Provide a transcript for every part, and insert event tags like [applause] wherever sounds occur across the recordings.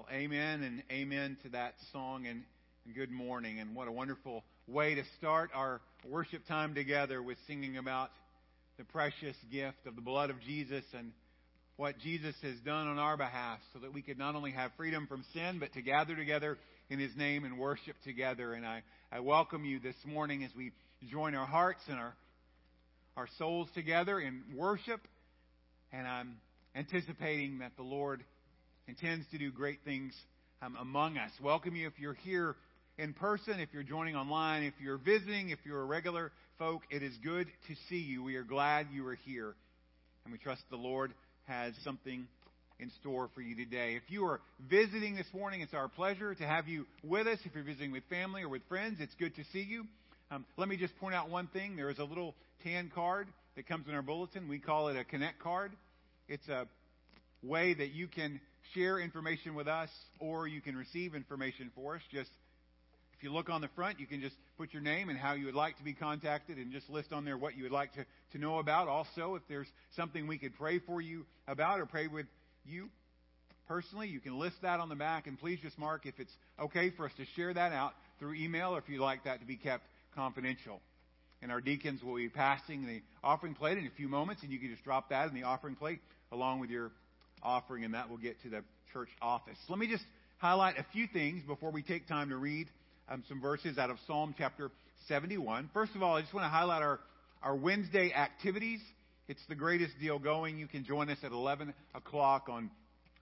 Well, amen and amen to that song and, and good morning. And what a wonderful way to start our worship time together with singing about the precious gift of the blood of Jesus and what Jesus has done on our behalf so that we could not only have freedom from sin, but to gather together in His name and worship together. And I, I welcome you this morning as we join our hearts and our, our souls together in worship. And I'm anticipating that the Lord intends to do great things um, among us. Welcome you if you're here in person, if you're joining online, if you're visiting, if you're a regular folk. It is good to see you. We are glad you are here. And we trust the Lord has something in store for you today. If you are visiting this morning, it's our pleasure to have you with us. If you're visiting with family or with friends, it's good to see you. Um, let me just point out one thing. There is a little tan card that comes in our bulletin. We call it a Connect card. It's a way that you can share information with us or you can receive information for us. Just if you look on the front, you can just put your name and how you would like to be contacted and just list on there what you would like to, to know about. Also, if there's something we could pray for you about or pray with you personally, you can list that on the back and please just mark if it's okay for us to share that out through email or if you'd like that to be kept confidential. And our deacons will be passing the offering plate in a few moments and you can just drop that in the offering plate along with your offering, and that will get to the church office. Let me just highlight a few things before we take time to read um, some verses out of Psalm chapter 71. First of all, I just want to highlight our, our Wednesday activities. It's the greatest deal going. You can join us at 11 o'clock on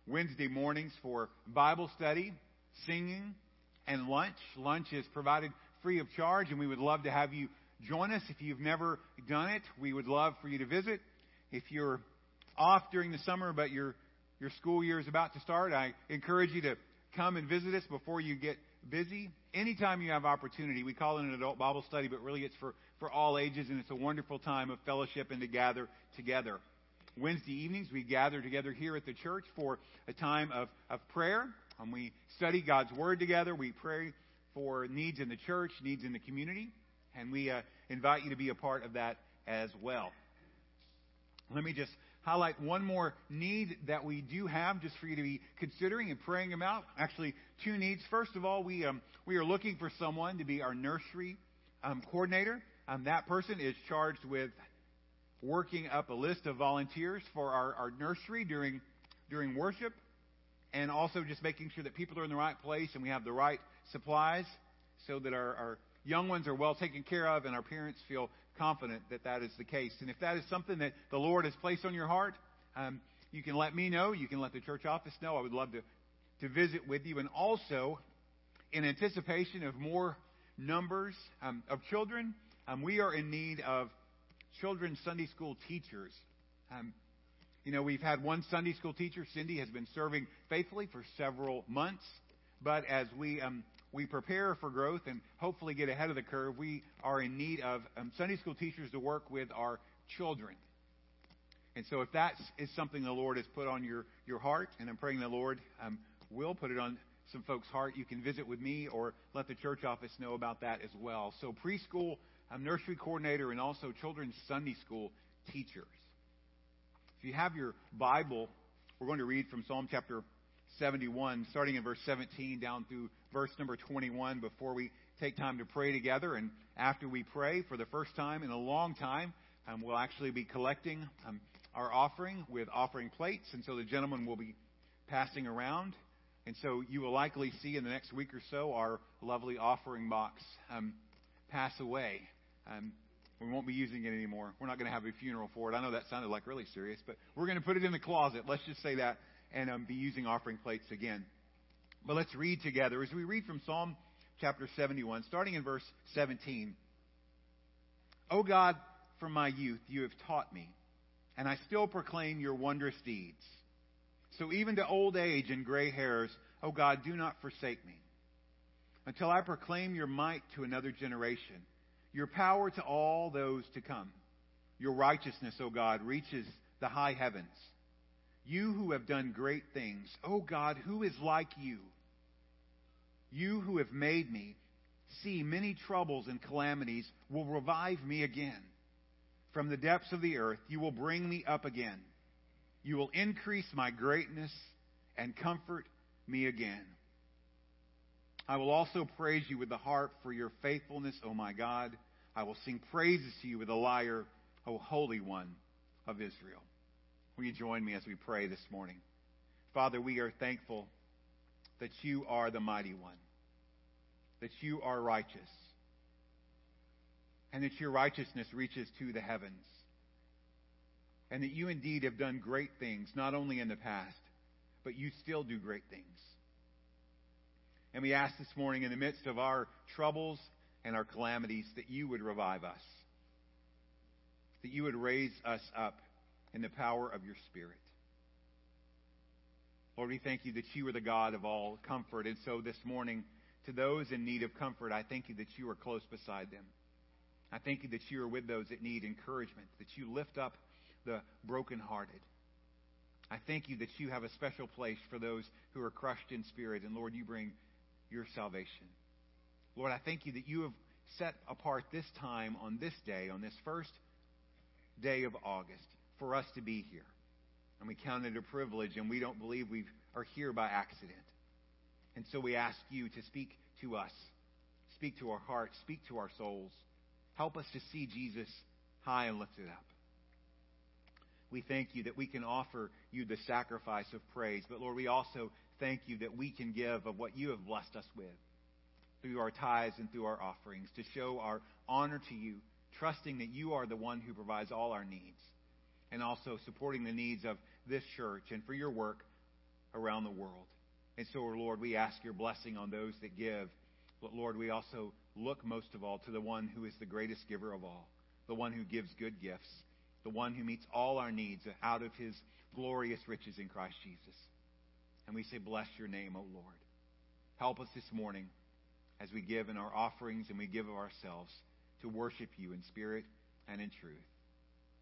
Wednesday mornings for Bible study, singing, and lunch. Lunch is provided free of charge, and we would love to have you join us. If you've never done it, we would love for you to visit. If you're off during the summer, but you're your school year is about to start, I encourage you to come and visit us before you get busy. Anytime you have opportunity, we call it an adult Bible study, but really it's for, for all ages, and it's a wonderful time of fellowship and to gather together. Wednesday evenings, we gather together here at the church for a time of, of prayer. And we study God's Word together. We pray for needs in the church, needs in the community. And we uh, invite you to be a part of that as well. Let me just highlight one more need that we do have just for you to be considering and praying about. Actually, two needs. First of all, we, um, we are looking for someone to be our nursery um, coordinator. Um, that person is charged with working up a list of volunteers for our, our nursery during, during worship and also just making sure that people are in the right place and we have the right supplies so that our, our young ones are well taken care of and our parents feel confident that that is the case. And if that is something that the Lord has placed on your heart, um, you can let me know. You can let the church office know. I would love to, to visit with you. And also, in anticipation of more numbers um, of children, um, we are in need of children's Sunday school teachers. Um, you know, we've had one Sunday school teacher. Cindy has been serving faithfully for several months. But as we um, we prepare for growth and hopefully get ahead of the curve, we are in need of um, Sunday school teachers to work with our children. And so if that is something the Lord has put on your, your heart, and I'm praying the Lord um, will put it on some folks' heart, you can visit with me or let the church office know about that as well. So preschool um, nursery coordinator and also children's Sunday school teachers. If you have your Bible, we're going to read from Psalm chapter 71, starting in verse 17 down through verse number 21 before we take time to pray together. And after we pray for the first time in a long time, um, we'll actually be collecting um, our offering with offering plates. And so the gentleman will be passing around. And so you will likely see in the next week or so our lovely offering box um, pass away. Um, we won't be using it anymore. We're not going to have a funeral for it. I know that sounded like really serious, but we're going to put it in the closet. Let's just say that and um, be using offering plates again. But let's read together as we read from Psalm chapter 71, starting in verse 17. O God, from my youth you have taught me, and I still proclaim your wondrous deeds. So even to old age and gray hairs, O God, do not forsake me, until I proclaim your might to another generation, your power to all those to come. Your righteousness, O God, reaches the high heavens. You who have done great things. Oh God, who is like you? You who have made me see many troubles and calamities will revive me again. From the depths of the earth, you will bring me up again. You will increase my greatness and comfort me again. I will also praise you with the harp for your faithfulness, O my God. I will sing praises to you with a lyre, O Holy One of Israel. Will you join me as we pray this morning? Father, we are thankful that you are the mighty one, that you are righteous, and that your righteousness reaches to the heavens, and that you indeed have done great things, not only in the past, but you still do great things. And we ask this morning, in the midst of our troubles and our calamities, that you would revive us, that you would raise us up in the power of your Spirit. Lord, we thank you that you are the God of all comfort. And so this morning, to those in need of comfort, I thank you that you are close beside them. I thank you that you are with those that need encouragement, that you lift up the brokenhearted. I thank you that you have a special place for those who are crushed in spirit. And Lord, you bring your salvation. Lord, I thank you that you have set apart this time on this day, on this first day of August, for us to be here. And we count it a privilege, and we don't believe we are here by accident. And so we ask you to speak to us, speak to our hearts, speak to our souls. Help us to see Jesus high and lifted up. We thank you that we can offer you the sacrifice of praise. But Lord, we also thank you that we can give of what you have blessed us with through our tithes and through our offerings to show our honor to you, trusting that you are the one who provides all our needs, and also supporting the needs of this church and for your work around the world. And so, Lord, we ask your blessing on those that give. But Lord, we also look most of all to the one who is the greatest giver of all, the one who gives good gifts, the one who meets all our needs out of his glorious riches in Christ Jesus. And we say, Bless your name, O Lord. Help us this morning as we give in our offerings and we give of ourselves to worship you in spirit and in truth.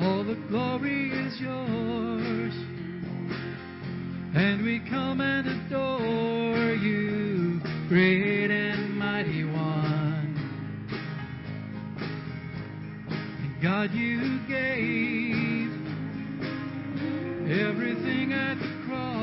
All the glory is yours. And we come and adore you, great and mighty one. And God, you gave everything at the cross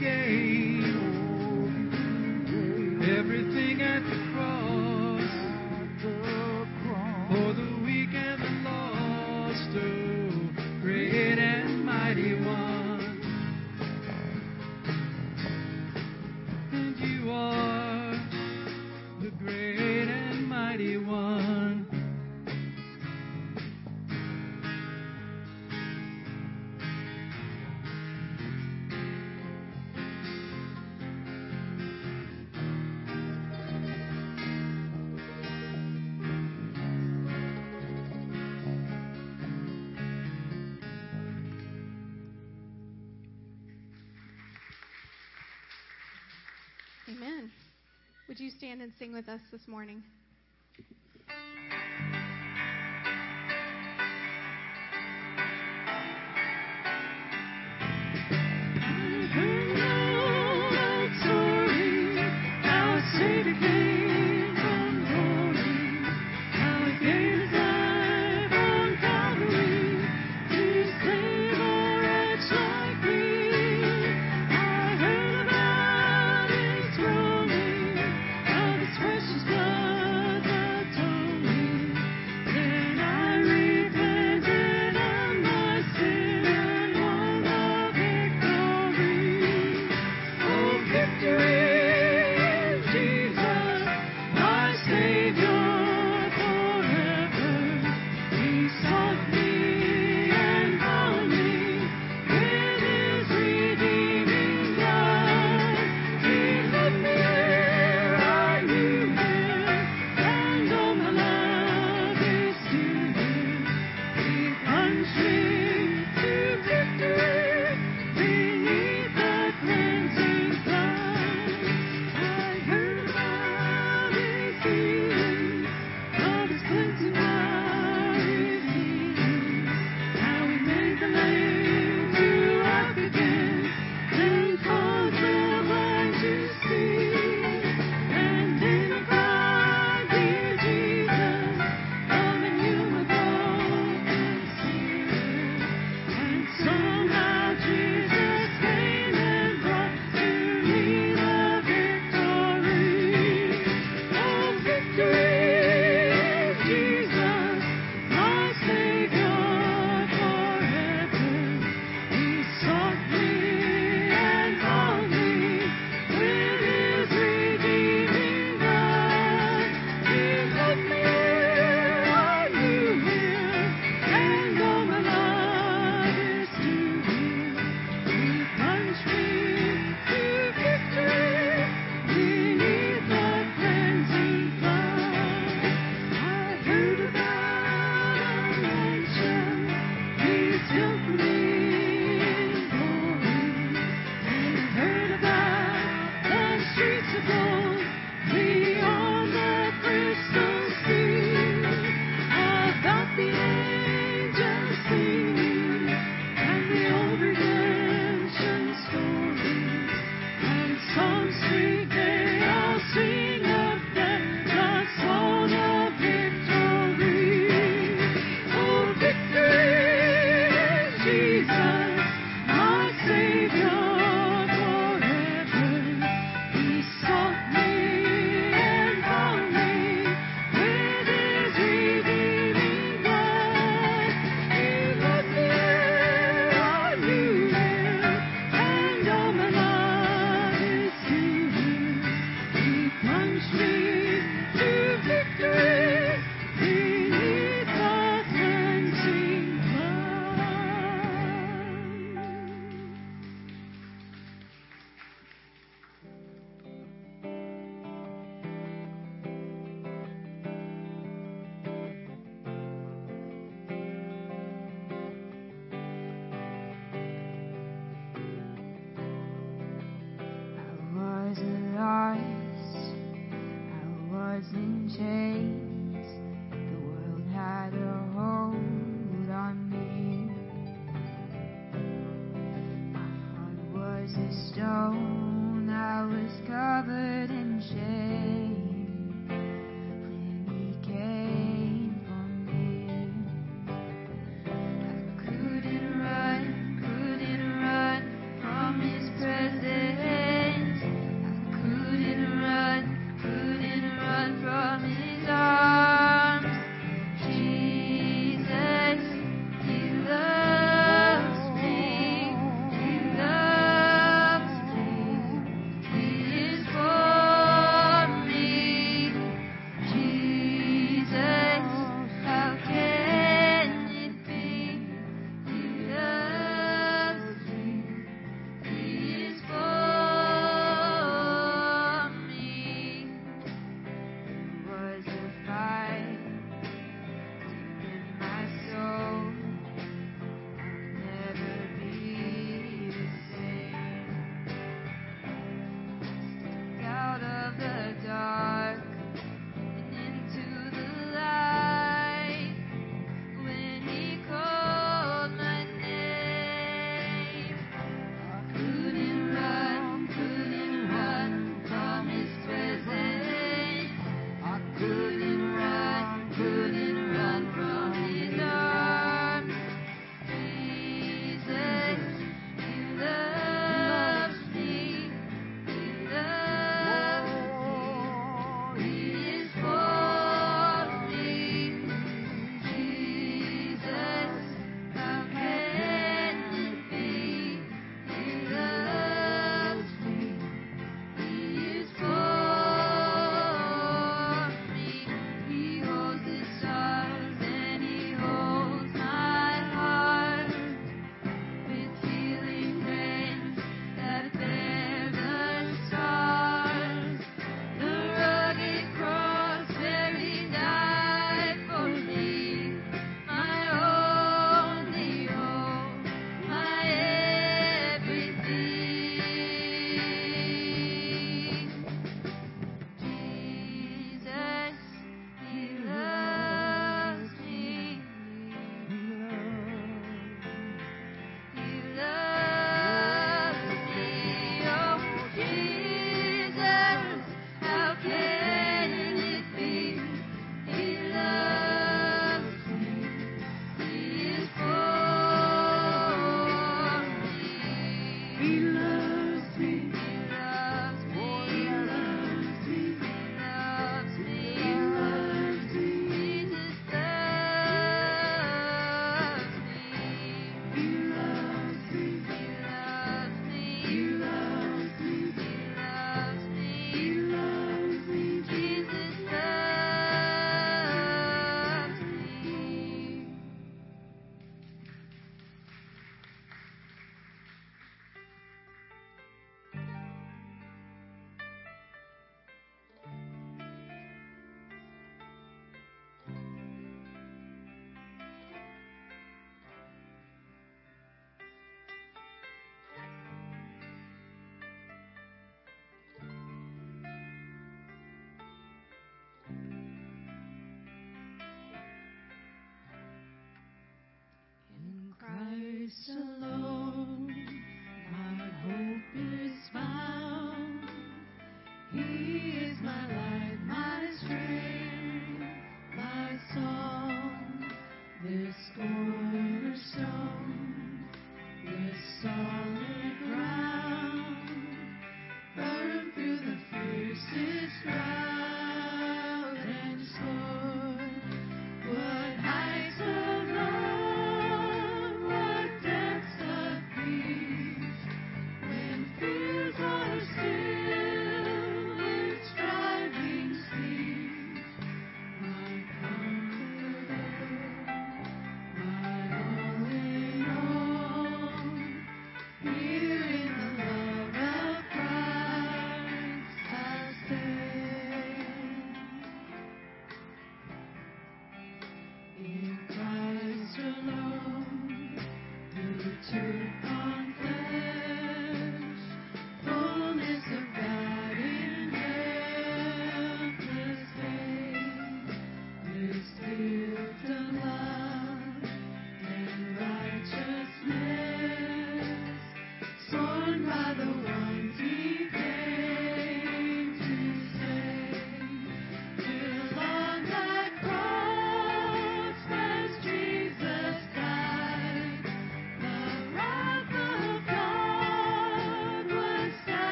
gave stand and sing with us this morning?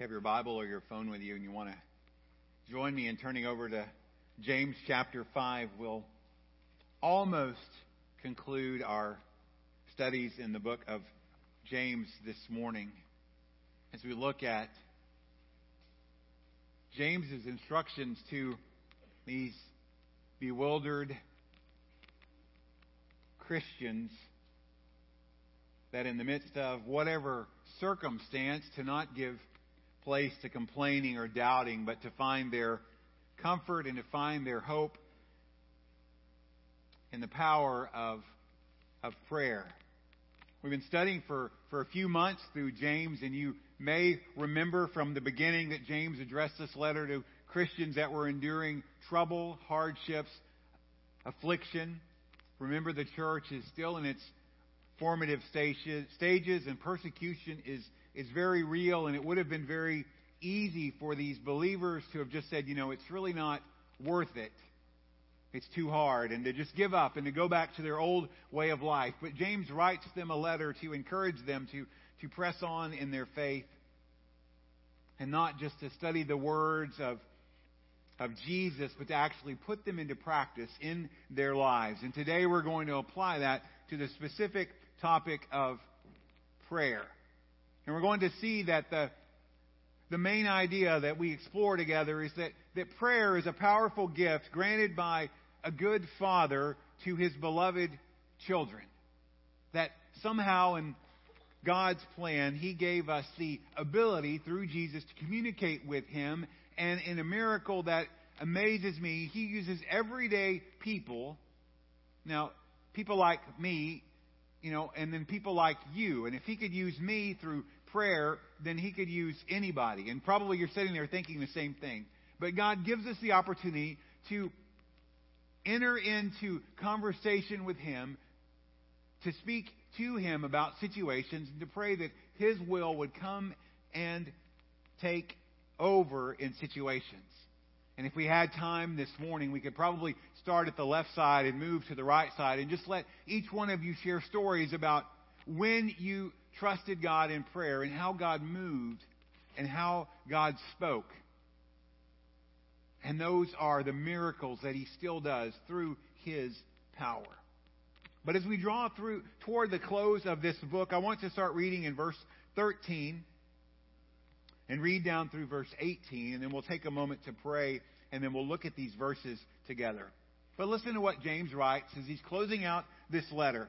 Have your Bible or your phone with you and you want to join me in turning over to James chapter 5, we'll almost conclude our studies in the book of James this morning. As we look at James's instructions to these bewildered Christians that in the midst of whatever circumstance to not give place to complaining or doubting, but to find their comfort and to find their hope in the power of, of prayer. We've been studying for, for a few months through James, and you may remember from the beginning that James addressed this letter to Christians that were enduring trouble, hardships, affliction. Remember, the church is still in its formative stages, stages and persecution is, is very real, and it would have been very easy for these believers to have just said, you know, it's really not worth it. It's too hard, and to just give up and to go back to their old way of life. But James writes them a letter to encourage them to, to press on in their faith and not just to study the words of, of Jesus, but to actually put them into practice in their lives. And today we're going to apply that to the specific topic of prayer. And we're going to see that the, the main idea that we explore together is that, that prayer is a powerful gift granted by a good father to his beloved children. That somehow in God's plan, he gave us the ability through Jesus to communicate with him. And in a miracle that amazes me, he uses everyday people. Now, people like me, you know, and then people like you. And if he could use me through prayer, then he could use anybody. And probably you're sitting there thinking the same thing. But God gives us the opportunity to enter into conversation with him, to speak to him about situations, and to pray that his will would come and take over in situations. And if we had time this morning, we could probably start at the left side and move to the right side and just let each one of you share stories about when you trusted God in prayer and how God moved and how God spoke. And those are the miracles that He still does through His power. But as we draw through toward the close of this book, I want to start reading in verse 13 and read down through verse 18, and then we'll take a moment to pray, and then we'll look at these verses together. But listen to what James writes as he's closing out this letter.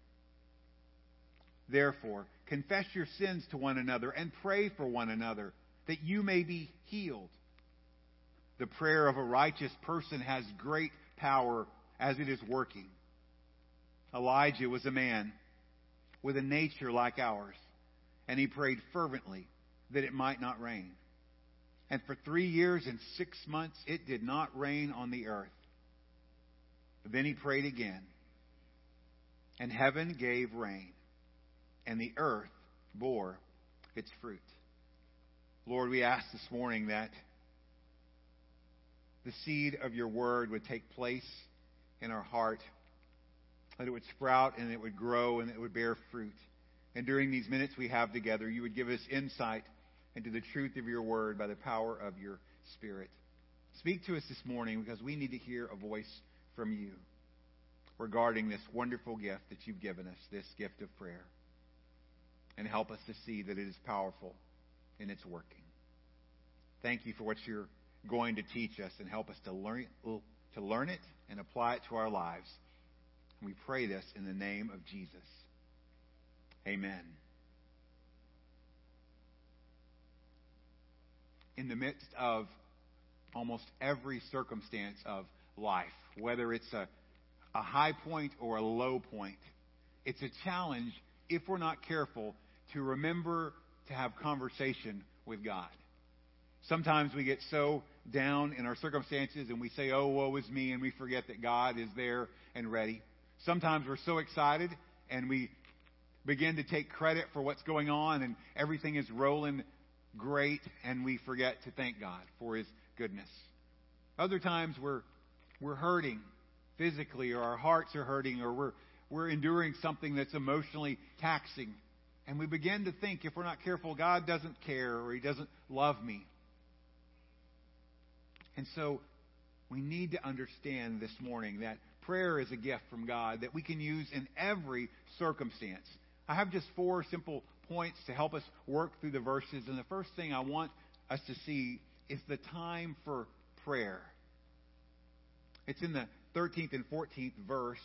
Therefore, confess your sins to one another and pray for one another that you may be healed. The prayer of a righteous person has great power as it is working. Elijah was a man with a nature like ours, and he prayed fervently that it might not rain. And for three years and six months it did not rain on the earth. Then he prayed again, and heaven gave rain, and the earth bore its fruit. Lord, we ask this morning that the seed of your word would take place in our heart, that it would sprout and it would grow and it would bear fruit. And during these minutes we have together, you would give us insight into the truth of your word by the power of your Spirit. Speak to us this morning because we need to hear a voice from you regarding this wonderful gift that you've given us, this gift of prayer. And help us to see that it is powerful and its working. Thank you for what you're going to teach us and help us to learn, to learn it and apply it to our lives. We pray this in the name of Jesus. Amen. In the midst of almost every circumstance of life, whether it's a, a high point or a low point, it's a challenge, if we're not careful, to remember to have conversation with God. Sometimes we get so down in our circumstances and we say, oh, woe is me, and we forget that God is there and ready. Sometimes we're so excited and we begin to take credit for what's going on and everything is rolling great and we forget to thank God for His goodness. Other times we're, we're hurting physically or our hearts are hurting or we're, we're enduring something that's emotionally taxing. And we begin to think, if we're not careful, God doesn't care or He doesn't love me. And so we need to understand this morning that prayer is a gift from God that we can use in every circumstance. I have just four simple points to help us work through the verses. And the first thing I want us to see is the time for prayer. It's in the 13th and 14th verse.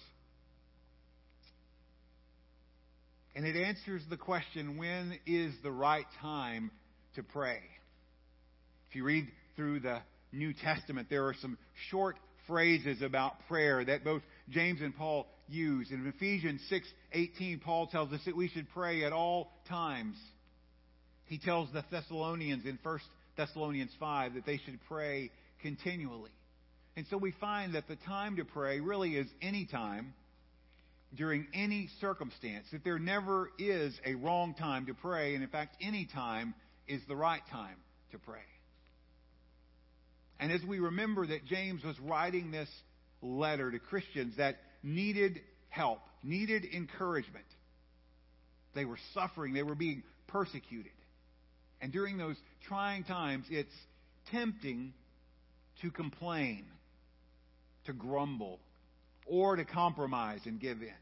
And it answers the question when is the right time to pray? If you read through the New Testament, there are some short phrases about prayer that both James and Paul use. In Ephesians 6:18, Paul tells us that we should pray at all times. He tells the Thessalonians in 1 Thessalonians 5 that they should pray continually. And so we find that the time to pray really is any time during any circumstance, that there never is a wrong time to pray, and in fact, any time is the right time to pray. And as we remember that James was writing this letter to Christians that needed help, needed encouragement, they were suffering, they were being persecuted. And during those trying times, it's tempting to complain, to grumble, or to compromise and give in.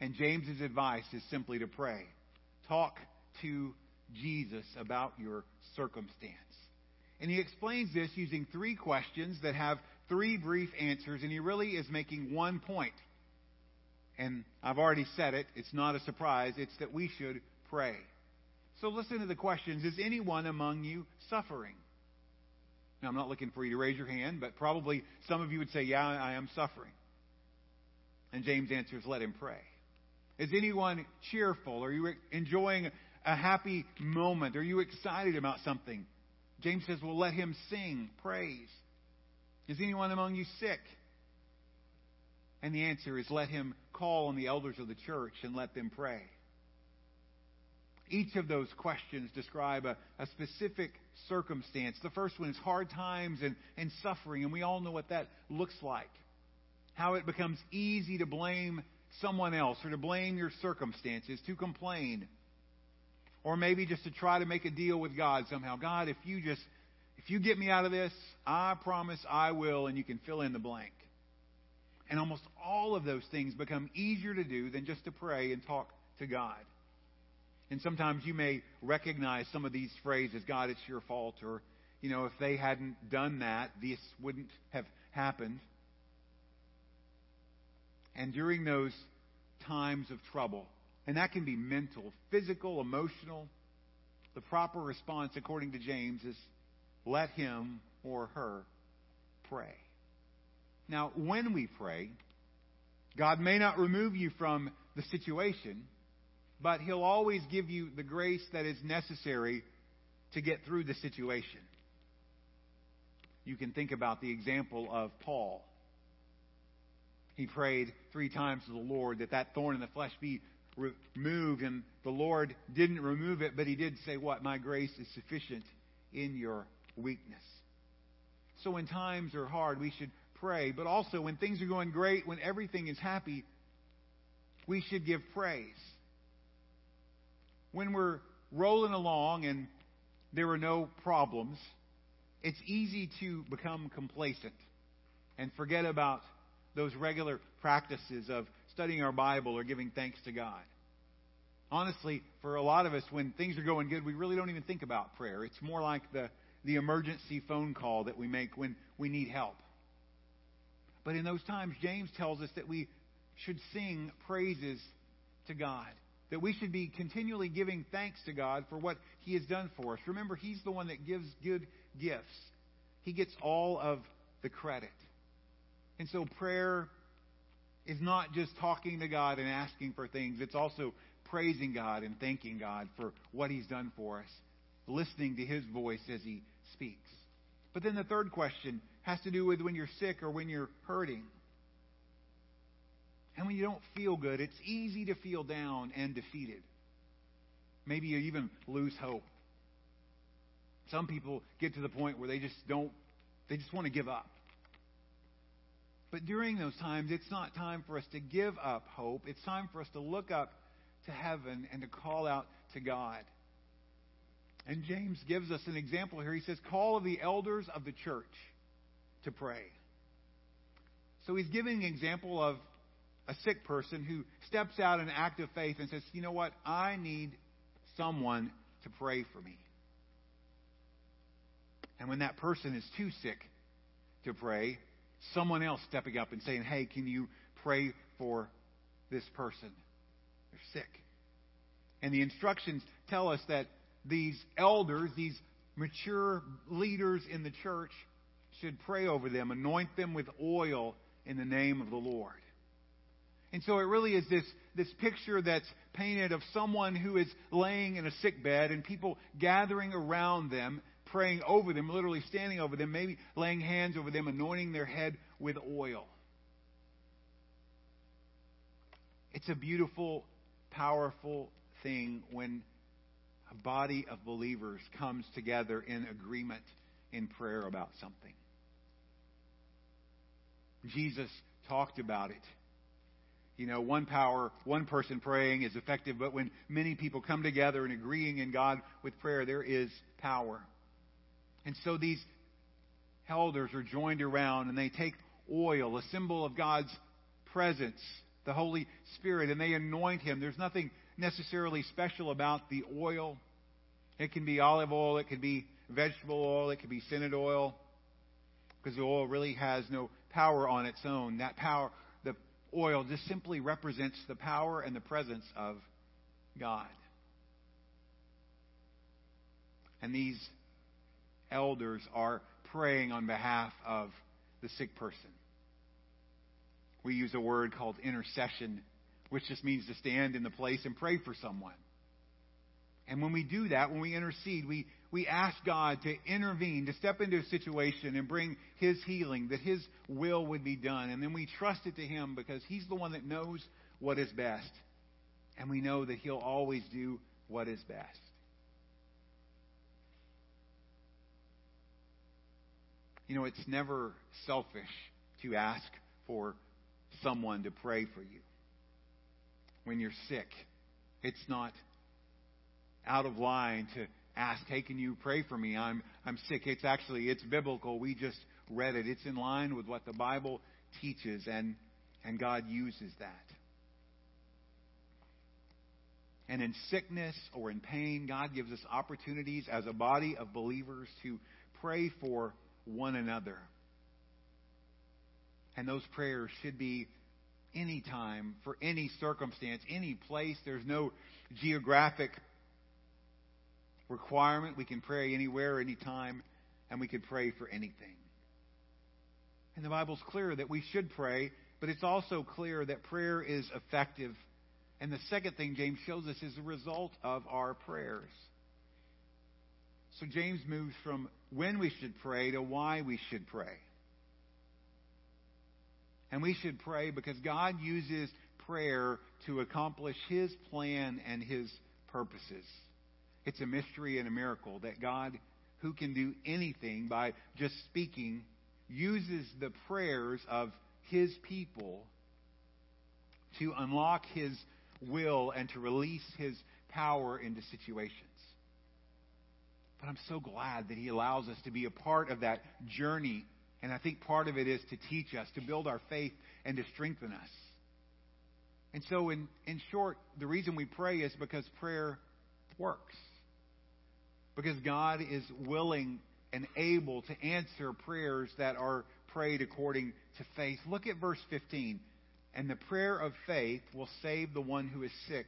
And James's advice is simply to pray. Talk to Jesus about your circumstance. And he explains this using three questions that have three brief answers, and he really is making one point. And I've already said it, it's not a surprise, it's that we should pray. So listen to the questions. Is anyone among you suffering? Now, I'm not looking for you to raise your hand, but probably some of you would say, Yeah, I am suffering. And James answers, Let him pray. Is anyone cheerful? Are you enjoying a happy moment? Are you excited about something? James says, Well, let him sing praise. Is anyone among you sick? And the answer is, Let him call on the elders of the church and let them pray. Each of those questions describe a, a, specific circumstance. The first one is hard times and, and suffering, and we all know what that looks like. How it becomes easy to blame someone else or to blame your circumstances, to complain. Or maybe just to try to make a deal with God somehow. God, if you just, if you get me out of this, I promise I will, and you can fill in the blank. And almost all of those things become easier to do than just to pray and talk to God. And sometimes you may recognize some of these phrases, God, it's your fault, or, you know, if they hadn't done that, this wouldn't have happened. And during those times of trouble, and that can be mental, physical, emotional, the proper response, according to James, is let him or her pray. Now, when we pray, God may not remove you from the situation but He'll always give you the grace that is necessary to get through the situation. You can think about the example of Paul. He prayed three times to the Lord that that thorn in the flesh be removed, and the Lord didn't remove it, but He did say, What? My grace is sufficient in your weakness. So when times are hard, we should pray, but also when things are going great, when everything is happy, we should give praise when we're rolling along and there are no problems, it's easy to become complacent and forget about those regular practices of studying our Bible or giving thanks to God. Honestly, for a lot of us, when things are going good, we really don't even think about prayer. It's more like the, the emergency phone call that we make when we need help. But in those times, James tells us that we should sing praises to God that we should be continually giving thanks to God for what He has done for us. Remember, He's the one that gives good gifts, He gets all of the credit. And so prayer is not just talking to God and asking for things, it's also praising God and thanking God for what He's done for us, listening to His voice as He speaks. But then the third question has to do with when you're sick or when you're hurting. And when you don't feel good, it's easy to feel down and defeated. Maybe you even lose hope. Some people get to the point where they just don't, they just want to give up. But during those times, it's not time for us to give up hope. It's time for us to look up to heaven and to call out to God. And James gives us an example here. He says, Call the elders of the church to pray. So he's giving an example of a sick person who steps out in act of faith and says, You know what? I need someone to pray for me. And when that person is too sick to pray, someone else stepping up and saying, Hey, can you pray for this person? They're sick. And the instructions tell us that these elders, these mature leaders in the church, should pray over them, anoint them with oil in the name of the Lord. And so it really is this, this picture that's painted of someone who is laying in a sick bed and people gathering around them, praying over them, literally standing over them, maybe laying hands over them, anointing their head with oil. It's a beautiful, powerful thing when a body of believers comes together in agreement in prayer about something. Jesus talked about it. You know, one power, one person praying is effective, but when many people come together and agreeing in God with prayer, there is power. And so these elders are joined around and they take oil, a symbol of God's presence, the Holy Spirit, and they anoint him. There's nothing necessarily special about the oil. It can be olive oil, it could be vegetable oil, it could be synod oil, because the oil really has no power on its own. That power, oil, just simply represents the power and the presence of God. And these elders are praying on behalf of the sick person. We use a word called intercession which just means to stand in the place and pray for someone. And when we do that, when we intercede, we, we ask God to intervene, to step into a situation and bring His healing, that His will would be done. And then we trust it to Him because He's the one that knows what is best. And we know that He'll always do what is best. You know, it's never selfish to ask for someone to pray for you when you're sick. It's not out of line to ask, hey, can you pray for me? I'm, I'm sick. It's actually, it's biblical. We just read it. It's in line with what the Bible teaches, and, and God uses that. And in sickness or in pain, God gives us opportunities as a body of believers to pray for one another. And those prayers should be any time, for any circumstance, any place. There's no geographic requirement. We can pray anywhere, anytime, and we can pray for anything. And the Bible's clear that we should pray, but it's also clear that prayer is effective. And the second thing James shows us is the result of our prayers. So James moves from when we should pray to why we should pray. And we should pray because God uses prayer to accomplish His plan and His purposes. It's a mystery and a miracle that God, who can do anything by just speaking, uses the prayers of His people to unlock His will and to release His power into situations. But I'm so glad that He allows us to be a part of that journey and I think part of it is to teach us, to build our faith, and to strengthen us. And so, in, in short, the reason we pray is because prayer works. Because God is willing and able to answer prayers that are prayed according to faith. Look at verse 15. And the prayer of faith will save the one who is sick,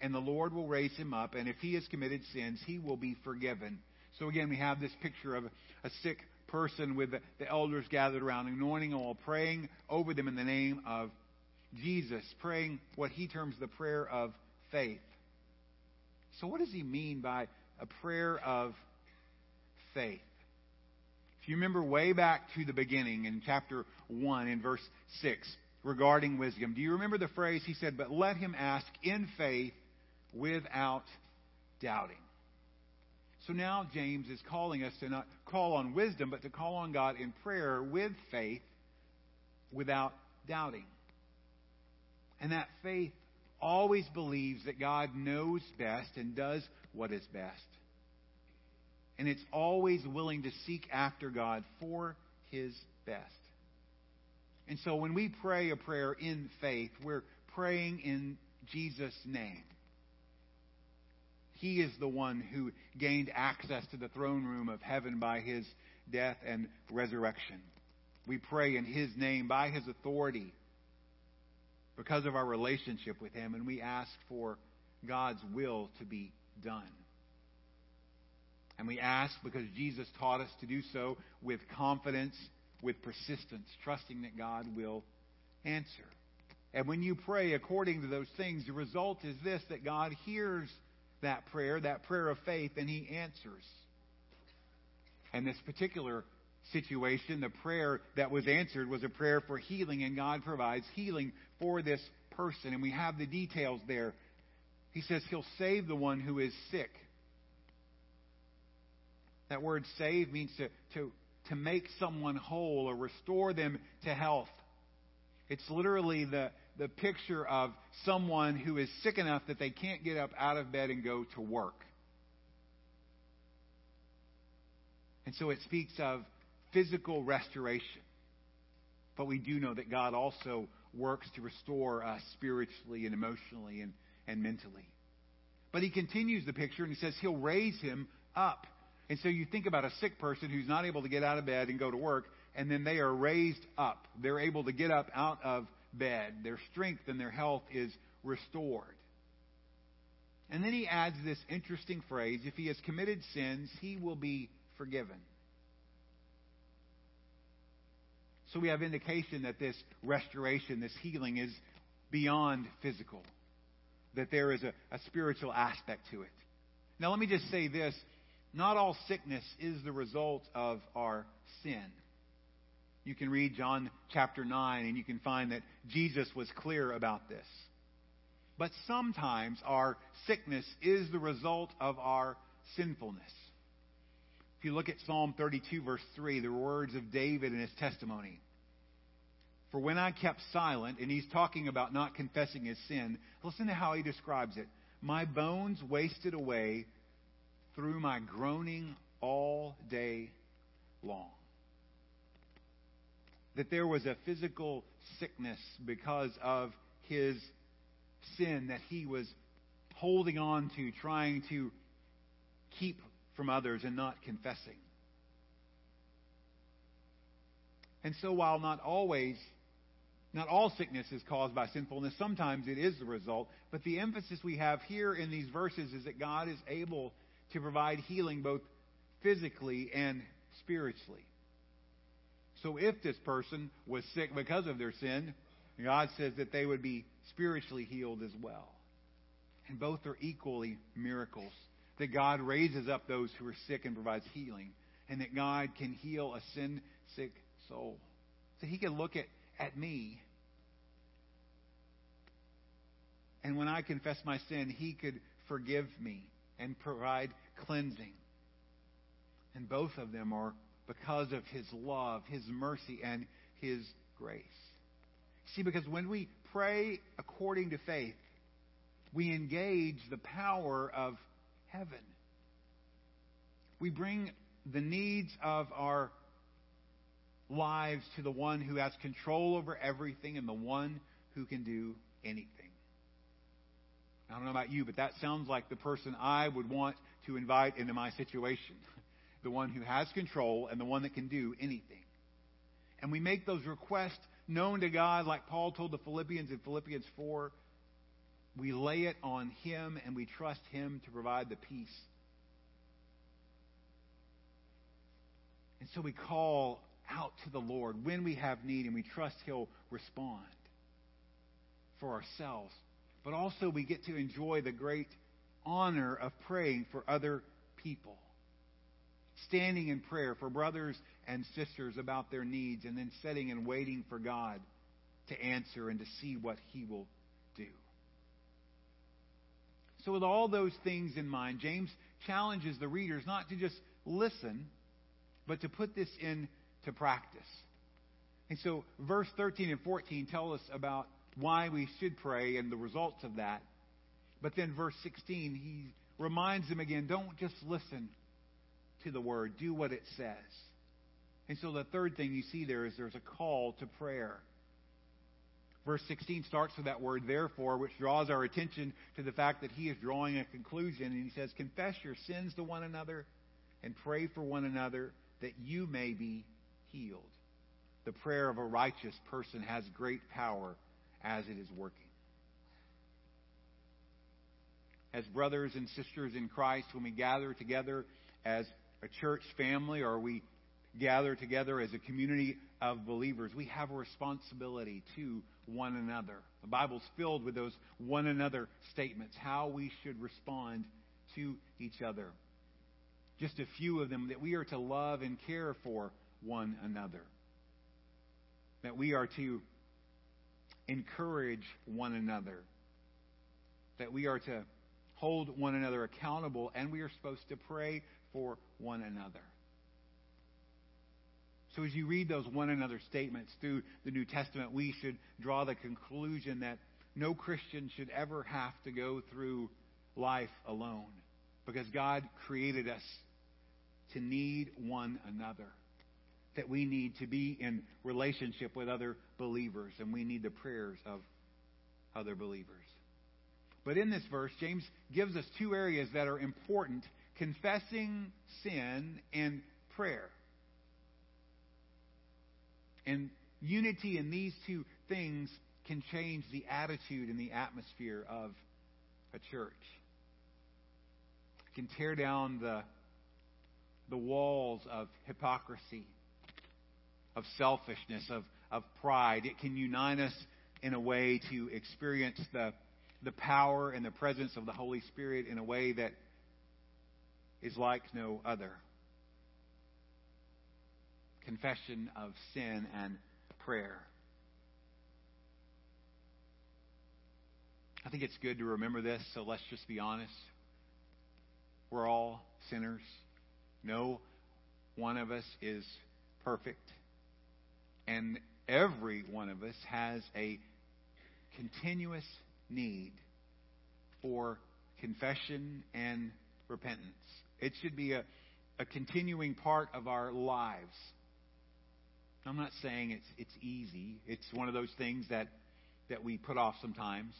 and the Lord will raise him up, and if he has committed sins, he will be forgiven. So again, we have this picture of a sick person with the, elders gathered around, anointing all, praying over them in the name of Jesus, praying what he terms the prayer of faith. So, what does he mean by a prayer of faith? If you remember way back to the beginning in chapter 1 in verse 6 regarding wisdom, do you remember the phrase he said, But let him ask in faith without doubting? So now James is calling us to not call on wisdom, but to call on God in prayer with faith without doubting. And that faith always believes that God knows best and does what is best. And it's always willing to seek after God for his best. And so when we pray a prayer in faith, we're praying in Jesus' name. He is the one who gained access to the throne room of heaven by his death and resurrection. We pray in his name by his authority because of our relationship with him, and we ask for God's will to be done. And we ask because Jesus taught us to do so with confidence, with persistence, trusting that God will answer. And when you pray according to those things, the result is this that God hears that prayer, that prayer of faith, and He answers. And this particular situation, the prayer that was answered was a prayer for healing, and God provides healing for this person. And we have the details there. He says He'll save the one who is sick. That word save means to, to, to make someone whole or restore them to health. It's literally the, the picture of someone who is sick enough that they can't get up out of bed and go to work. And so it speaks of physical restoration. But we do know that God also works to restore us spiritually and emotionally and, and mentally. But he continues the picture and he says he'll raise him up. And so you think about a sick person who's not able to get out of bed and go to work, and then they are raised up. They're able to get up out of bed. Their strength and their health is restored. And then he adds this interesting phrase if he has committed sins, he will be forgiven. So we have indication that this restoration, this healing, is beyond physical, that there is a, a spiritual aspect to it. Now, let me just say this not all sickness is the result of our sin. You can read John chapter 9 and you can find that Jesus was clear about this. But sometimes our sickness is the result of our sinfulness. If you look at Psalm 32, verse 3, the words of David in his testimony. For when I kept silent, and he's talking about not confessing his sin, listen to how he describes it. My bones wasted away through my groaning all day long. That there was a physical sickness because of his sin that he was holding on to, trying to keep from others and not confessing. And so, while not always, not all sickness is caused by sinfulness, sometimes it is the result. But the emphasis we have here in these verses is that God is able to provide healing both physically and spiritually. So if this person was sick because of their sin, God says that they would be spiritually healed as well. And both are equally miracles. That God raises up those who are sick and provides healing. And that God can heal a sin sick soul. So he can look at, at me. And when I confess my sin, he could forgive me and provide cleansing. And both of them are because of His love, His mercy, and His grace. See, because when we pray according to faith, we engage the power of heaven. We bring the needs of our lives to the one who has control over everything and the one who can do anything. I don't know about you, but that sounds like the person I would want to invite into my situation. [laughs] The one who has control and the one that can do anything. And we make those requests known to God, like Paul told the Philippians in Philippians 4. We lay it on Him and we trust Him to provide the peace. And so we call out to the Lord when we have need and we trust He'll respond for ourselves. But also we get to enjoy the great honor of praying for other people. standing in prayer for brothers and sisters about their needs, and then sitting and waiting for God to answer and to see what He will. So, with all those things in mind, James challenges the readers not to just listen, but to put this into practice. And so, verse 13 and 14 tell us about why we should pray and the results of that. But then, verse 16, he reminds them again don't just listen to the word, do what it says. And so, the third thing you see there is there's a call to prayer. Verse 16 starts with that word, therefore, which draws our attention to the fact that he is drawing a conclusion. And he says, Confess your sins to one another and pray for one another that you may be healed. The prayer of a righteous person has great power as it is working. As brothers and sisters in Christ, when we gather together as a church family or we gather together as a community of believers, we have a responsibility to one another. The Bible's filled with those one another statements, how we should respond to each other. Just a few of them that we are to love and care for one another. That we are to encourage one another. That we are to hold one another accountable, and we are supposed to pray for one another. So, as you read those one another statements through the New Testament, we should draw the conclusion that no Christian should ever have to go through life alone because God created us to need one another. That we need to be in relationship with other believers, and we need the prayers of other believers. But in this verse, James gives us two areas that are important confessing sin and prayer. And unity in these two things can change the attitude and the atmosphere of a church. It can tear down the, the walls of hypocrisy, of selfishness, of, of pride. It can unite us in a way to experience the, the power and the presence of the Holy Spirit in a way that is like no other confession of sin and prayer. I think it's good to remember this, so let's just be honest. We're all sinners. No one of us is perfect. And every one of us has a continuous need for confession and repentance. It should be a, a continuing part of our lives. I'm not saying it's it's easy. It's one of those things that that we put off sometimes.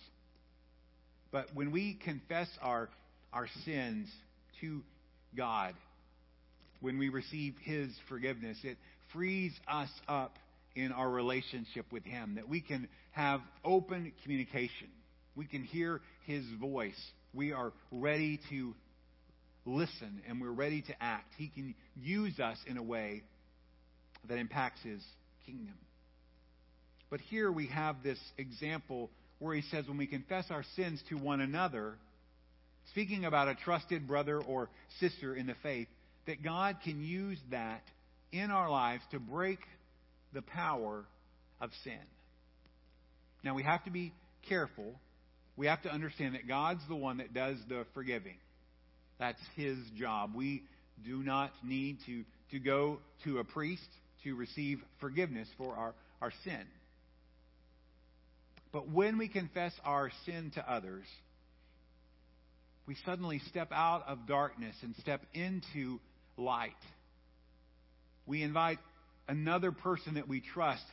But when we confess our our sins to God, when we receive his forgiveness, it frees us up in our relationship with him that we can have open communication. We can hear his voice. We are ready to listen and we're ready to act. He can use us in a way that impacts his kingdom. But here we have this example where he says, when we confess our sins to one another, speaking about a trusted brother or sister in the faith, that God can use that in our lives to break the power of sin. Now, we have to be careful. We have to understand that God's the one that does the forgiving. That's his job. We do not need to, to go to a priest to receive forgiveness for our, our sin. But when we confess our sin to others, we suddenly step out of darkness and step into light. We invite another person that we trust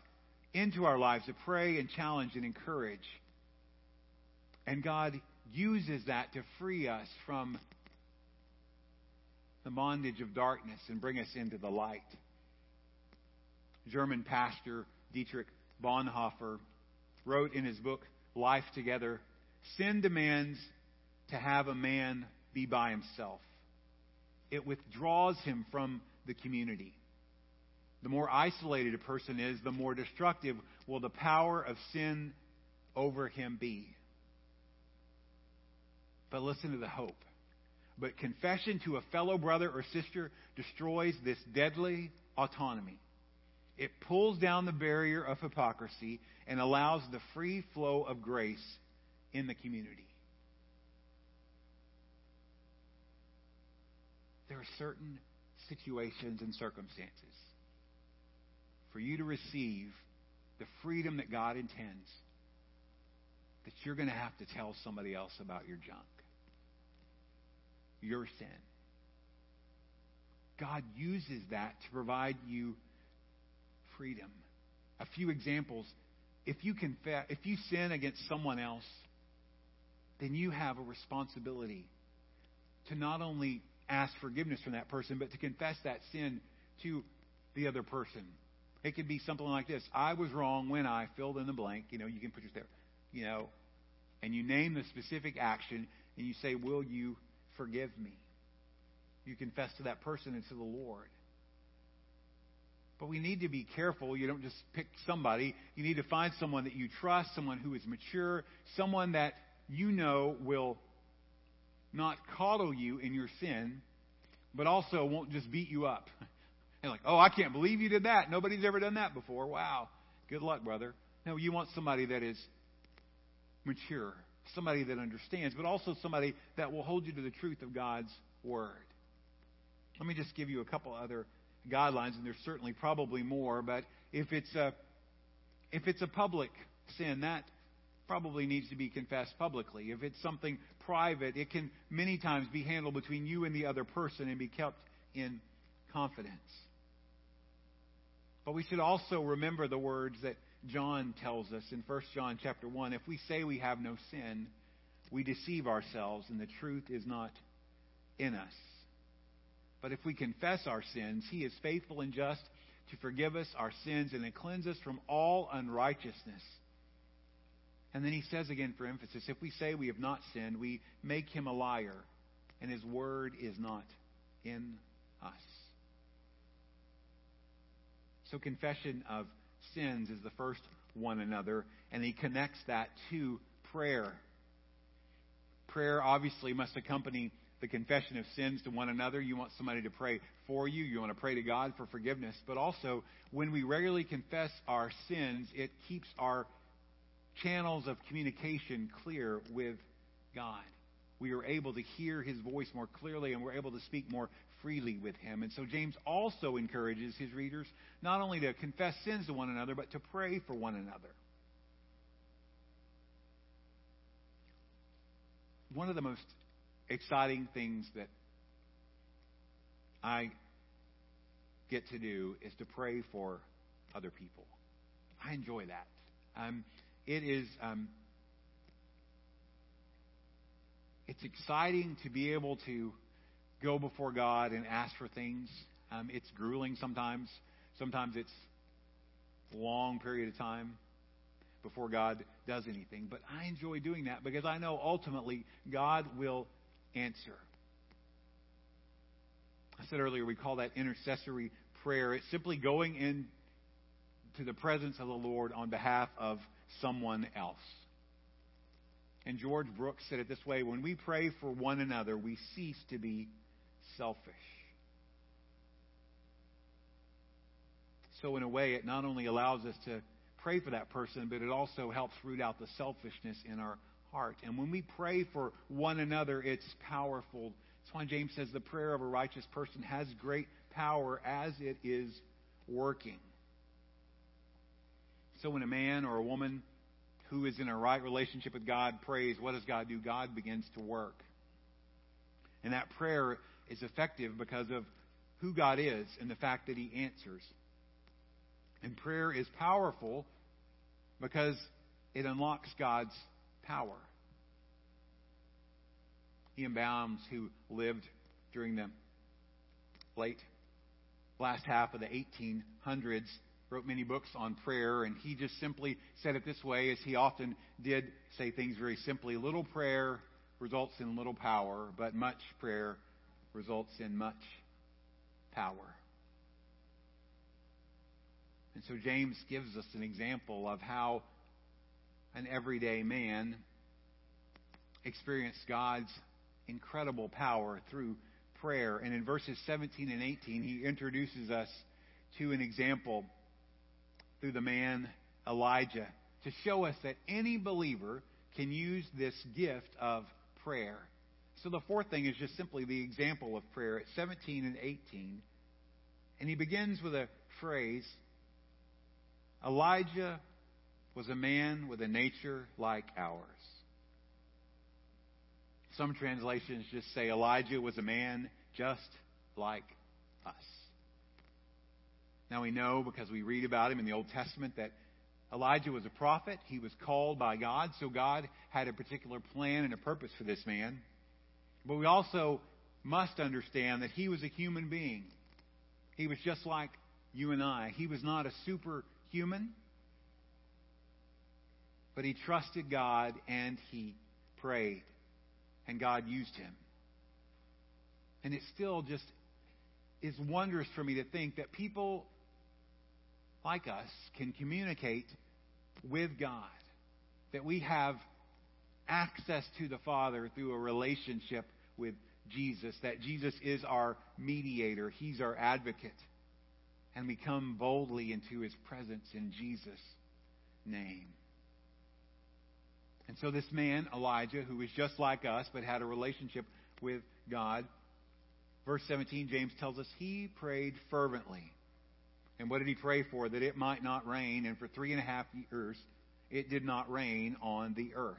into our lives to pray and challenge and encourage. And God uses that to free us from the bondage of darkness and bring us into the light. German pastor Dietrich Bonhoeffer wrote in his book Life Together Sin demands to have a man be by himself, it withdraws him from the community. The more isolated a person is, the more destructive will the power of sin over him be. But listen to the hope. But confession to a fellow brother or sister destroys this deadly autonomy. It pulls down the barrier of hypocrisy and allows the free flow of grace in the community. There are certain situations and circumstances for you to receive the freedom that God intends that you're going to have to tell somebody else about your junk, your sin. God uses that to provide you freedom. A few examples. If you confess, if you sin against someone else, then you have a responsibility to not only ask forgiveness from that person, but to confess that sin to the other person. It could be something like this I was wrong when I filled in the blank. You know, you can put yourself, you know, and you name the specific action and you say, Will you forgive me? You confess to that person and to the Lord. But we need to be careful. You don't just pick somebody. You need to find someone that you trust, someone who is mature, someone that you know will not coddle you in your sin, but also won't just beat you up. [laughs] And like, oh, I can't believe you did that. Nobody's ever done that before. Wow. Good luck, brother. No, you want somebody that is mature, somebody that understands, but also somebody that will hold you to the truth of God's Word. Let me just give you a couple other guidelines, and there's certainly probably more, but if it's a if it's a public sin, that probably needs to be confessed publicly. If it's something private, it can many times be handled between you and the other person and be kept in confidence. But we should also remember the words that John tells us in 1 John chapter 1. If we say we have no sin, we deceive ourselves and the truth is not in us. But if we confess our sins, he is faithful and just to forgive us our sins and to cleanse us from all unrighteousness. And then he says again for emphasis if we say we have not sinned, we make him a liar, and his word is not in us. So, confession of sins is the first one another, and he connects that to prayer. Prayer obviously must accompany the confession of sins to one another. You want somebody to pray for you. You want to pray to God for forgiveness. But also, when we regularly confess our sins, it keeps our channels of communication clear with God. We are able to hear his voice more clearly and we're able to speak more freely with him. And so James also encourages his readers not only to confess sins to one another, but to pray for one another. One of the most exciting things that I get to do is to pray for other people. I enjoy that. Um, it is um, it's exciting to be able to go before God and ask for things. Um, it's grueling sometimes. Sometimes it's a long period of time before God does anything. But I enjoy doing that because I know ultimately God will answer. I said earlier we call that intercessory prayer. It's simply going into the presence of the Lord on behalf of someone else. And George Brooks said it this way when we pray for one another, we cease to be selfish. So, in a way, it not only allows us to pray for that person, but it also helps root out the selfishness in our heart. And when we pray for one another, it's powerful. That's why James says the prayer of a righteous person has great power as it is working. So when a man or a woman who is in a right relationship with God prays, what does God do? God begins to work. And that prayer is effective because of who God is and the fact that He answers. And prayer is powerful because it unlocks God's power. Ian Bounds, who lived during the late last half of the 1800s, wrote many books on prayer, and he just simply said it this way, as he often did say things very simply little prayer results in little power, but much prayer results in much power. And so James gives us an example of how an everyday man experienced God's incredible power through prayer. And in verses 17 and 18, he introduces us to an example through the man Elijah to show us that any believer can use this gift of prayer. So the fourth thing is just simply the example of prayer at 17 and 18. And he begins with a phrase Elijah was a man with a nature like ours. Some translations just say Elijah was a man just like us. Now we know because we read about him in the Old Testament that Elijah was a prophet. He was called by God, so God had a particular plan and a purpose for this man. But we also must understand that he was a human being. He was just like you and I. He was not a superhuman, but he trusted God and he prayed, and God used him. And it still just is wondrous for me to think that people like us can communicate with God, that we have access to the Father through a relationship with Jesus, that Jesus is our mediator, He's our advocate, and we come boldly into His presence in Jesus' name. And so, this man, Elijah, who was just like us but had a relationship with God, verse 17, James tells us he prayed fervently. And what did he pray for? That it might not rain. And for three and a half years, it did not rain on the earth.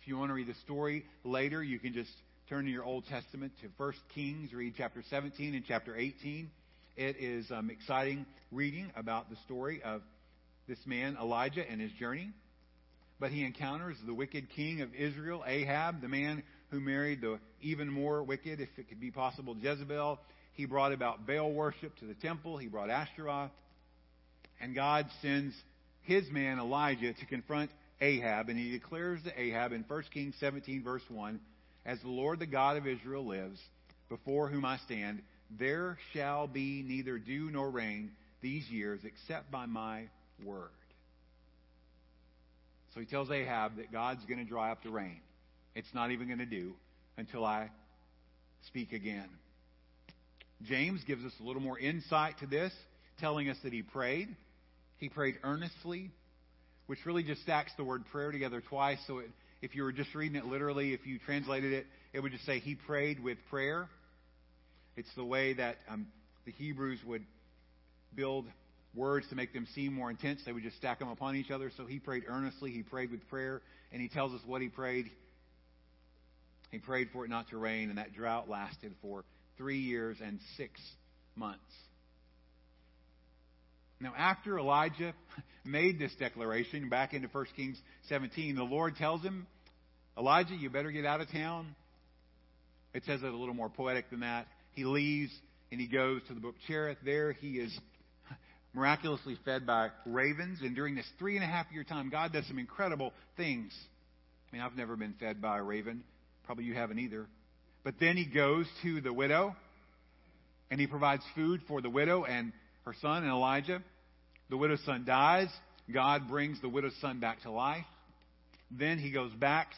If you want to read the story later, you can just turn to your Old Testament to 1 Kings, read chapter 17 and chapter 18. It is um, exciting reading about the story of this man, Elijah, and his journey. But he encounters the wicked king of Israel, Ahab, the man who married the even more wicked, if it could be possible, Jezebel. He brought about Baal worship to the temple. He brought Ashtaroth. And God sends his man Elijah to confront Ahab. And he declares to Ahab in 1 Kings 17, verse 1 As the Lord, the God of Israel, lives, before whom I stand, there shall be neither dew nor rain these years except by my word. So he tells Ahab that God's going to dry up the rain. It's not even going to do until I speak again. James gives us a little more insight to this, telling us that he prayed. He prayed earnestly, which really just stacks the word prayer together twice. So it, if you were just reading it literally, if you translated it, it would just say he prayed with prayer. It's the way that um, the Hebrews would build words to make them seem more intense. They would just stack them upon each other. So he prayed earnestly. He prayed with prayer. And he tells us what he prayed. He prayed for it not to rain, and that drought lasted for three years and six months. Now, after Elijah [laughs] made this declaration, back into 1 Kings 17, the Lord tells him, Elijah, you better get out of town. It says it a little more poetic than that. He leaves and he goes to the brook Cherith. There he is miraculously fed by ravens. And during this three and a half year time, God does some incredible things. I mean, I've never been fed by a raven. Probably you haven't either. But then he goes to the widow and he provides food for the widow and her son and Elijah. The widow's son dies. God brings the widow's son back to life. Then he goes back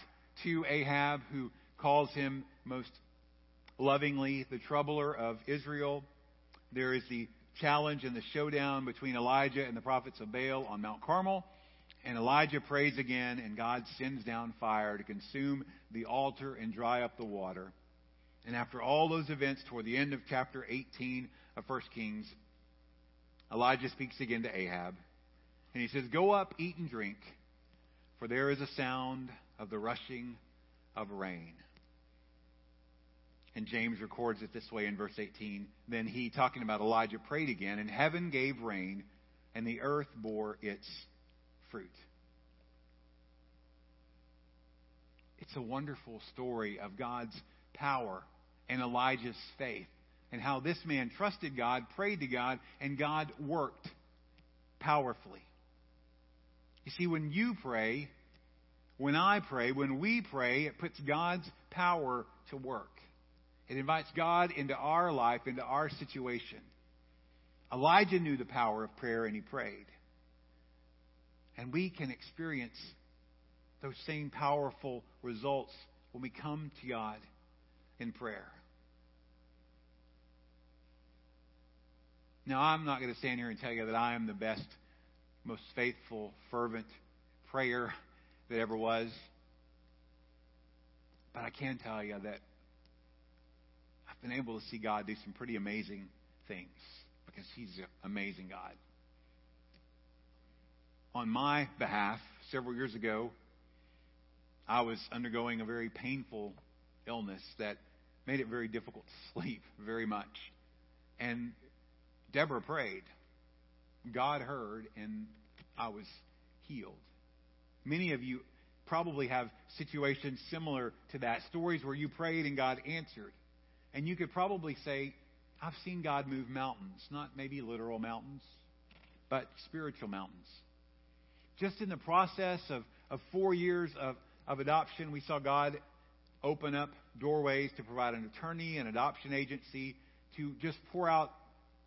to Ahab, who calls him most lovingly the troubler of Israel. There is the challenge and the showdown between Elijah and the prophets of Baal on Mount Carmel. And Elijah prays again, and God sends down fire to consume the altar and dry up the water. And after all those events, toward the end of chapter 18 of 1 Kings, Elijah speaks again to Ahab. And he says, Go up, eat and drink, for there is a sound of the rushing of rain. And James records it this way in verse 18. Then he, talking about Elijah, prayed again, and heaven gave rain, and the earth bore its fruit. It's a wonderful story of God's power and Elijah's faith, and how this man trusted God, prayed to God, and God worked powerfully. You see, when you pray, when I pray, when we pray, it puts God's power to work. It invites God into our life, into our situation. Elijah knew the power of prayer and he prayed. And we can experience those same powerful results when we come to God in prayer. Now, I'm not going to stand here and tell you that I am the best, most faithful, fervent prayer that ever was. But I can tell you that been able to see God do some pretty amazing things because He's an amazing God. On my behalf, several years ago, I was undergoing a very painful illness that made it very difficult to [laughs] sleep very much. And Deborah prayed. God heard, and I was healed. Many of you probably have situations similar to that, stories where you prayed and God answered. And you could probably say, I've seen God move mountains, not maybe literal mountains, but spiritual mountains. Just in the process of, of four years of, of adoption, we saw God open up doorways to provide an attorney, an adoption agency, to just pour out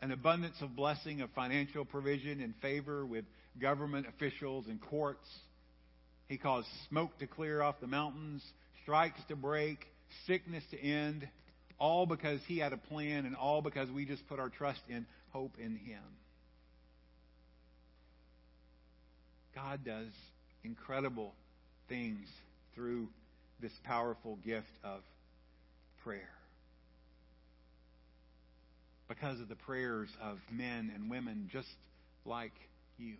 an abundance of blessing of financial provision and favor with government officials and courts. He caused smoke to clear off the mountains, strikes to break, sickness to end, all because he had a plan and all because we just put our trust in hope in him. God does incredible things through this powerful gift of prayer. Because of the prayers of men and women just like you.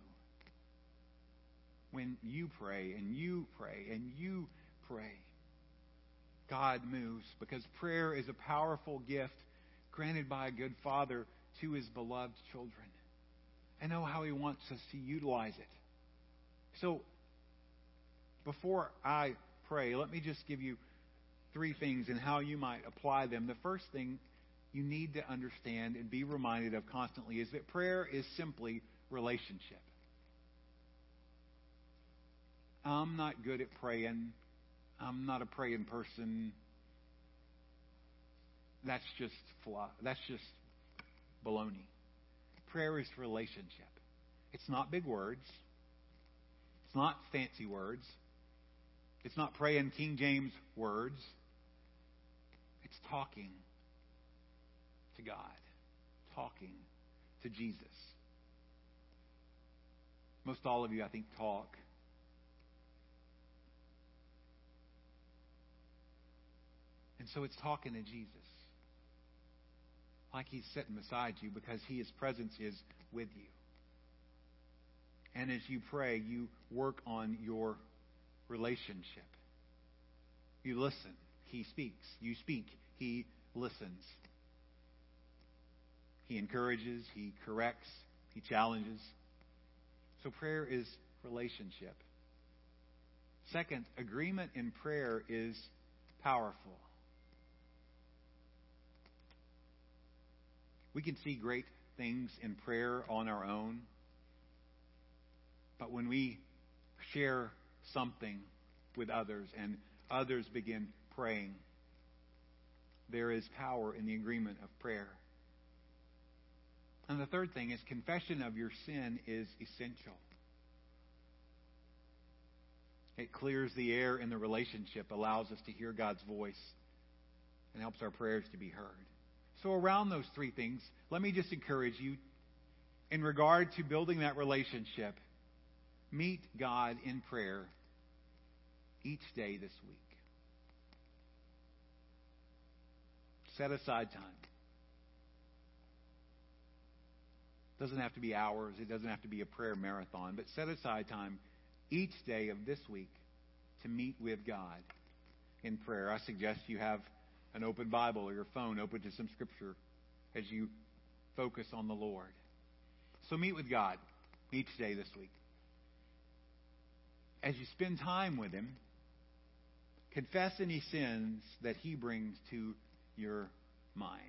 When you pray and you pray and you pray, God moves because prayer is a powerful gift granted by a good father to his beloved children. I know how he wants us to utilize it. So, before I pray, let me just give you three things and how you might apply them. The first thing you need to understand and be reminded of constantly is that prayer is simply relationship. I'm not good at praying. I'm not a praying person. That's just fluff. That's just baloney. Prayer is relationship. It's not big words. It's not fancy words. It's not praying King James words. It's talking to God, talking to Jesus. Most all of you, I think, talk. And so it's talking to Jesus. Like he's sitting beside you because he, his presence is with you. And as you pray, you work on your relationship. You listen. He speaks. You speak. He listens. He encourages. He corrects. He challenges. So prayer is relationship. Second, agreement in prayer is powerful. We can see great things in prayer on our own. But when we share something with others and others begin praying, there is power in the agreement of prayer. And the third thing is confession of your sin is essential. It clears the air in the relationship, allows us to hear God's voice, and helps our prayers to be heard. So, around those three things, let me just encourage you in regard to building that relationship, meet God in prayer each day this week. Set aside time. It doesn't have to be hours, it doesn't have to be a prayer marathon, but set aside time each day of this week to meet with God in prayer. I suggest you have an open Bible or your phone open to some scripture as you focus on the Lord. So meet with God each day this week. As you spend time with Him, confess any sins that He brings to your mind.